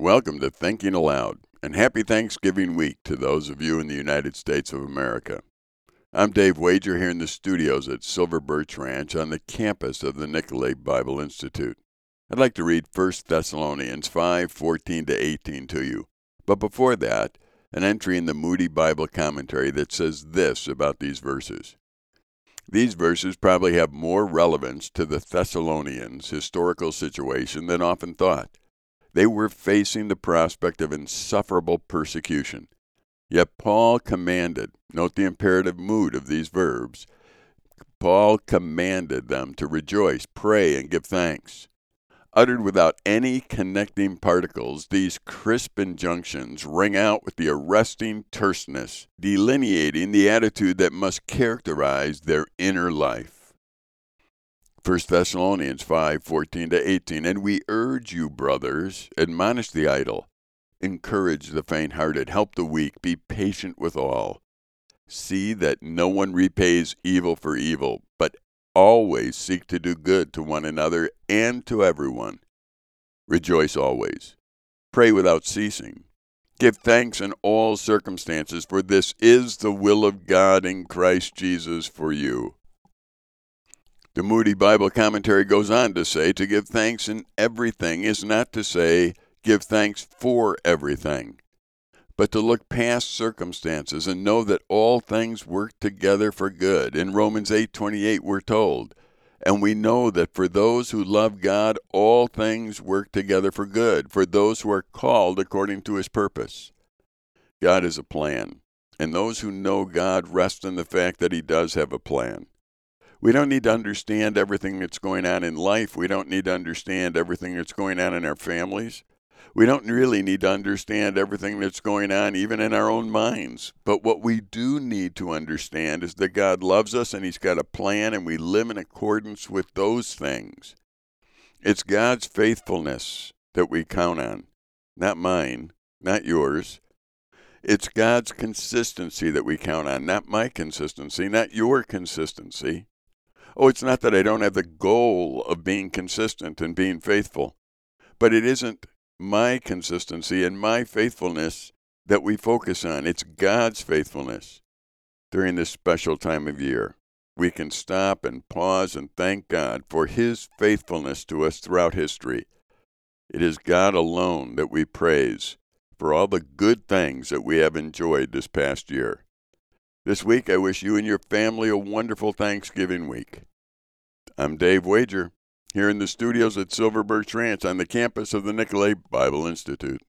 Welcome to Thinking Aloud, and happy Thanksgiving week to those of you in the United States of America. I'm Dave Wager here in the studios at Silver Birch Ranch on the campus of the Nicolet Bible Institute. I'd like to read 1 Thessalonians 5 14 to 18 to you. But before that, an entry in the Moody Bible commentary that says this about these verses. These verses probably have more relevance to the Thessalonians' historical situation than often thought. They were facing the prospect of insufferable persecution. Yet Paul commanded, note the imperative mood of these verbs, Paul commanded them to rejoice, pray, and give thanks. Uttered without any connecting particles, these crisp injunctions ring out with the arresting terseness, delineating the attitude that must characterize their inner life. 1 Thessalonians 5 14 to 18. And we urge you, brothers, admonish the idle, encourage the faint hearted, help the weak, be patient with all. See that no one repays evil for evil, but always seek to do good to one another and to everyone. Rejoice always. Pray without ceasing. Give thanks in all circumstances, for this is the will of God in Christ Jesus for you. The Moody Bible commentary goes on to say to give thanks in everything is not to say give thanks for everything but to look past circumstances and know that all things work together for good. In Romans 8:28 we're told, and we know that for those who love God all things work together for good, for those who are called according to his purpose. God has a plan, and those who know God rest in the fact that he does have a plan. We don't need to understand everything that's going on in life. We don't need to understand everything that's going on in our families we don't really need to understand everything that's going on, even in our own minds. But what we do need to understand is that God loves us and He's got a plan, and we live in accordance with those things. It's God's faithfulness that we count on, not mine, not yours. It's God's consistency that we count on, not my consistency, not your consistency. Oh, it's not that I don't have the goal of being consistent and being faithful, but it isn't my consistency and my faithfulness that we focus on. It's God's faithfulness during this special time of year. We can stop and pause and thank God for His faithfulness to us throughout history. It is God alone that we praise for all the good things that we have enjoyed this past year. This week, I wish you and your family a wonderful Thanksgiving week. I'm Dave Wager here in the studios at Silver Birch Ranch on the campus of the Nicolet Bible Institute.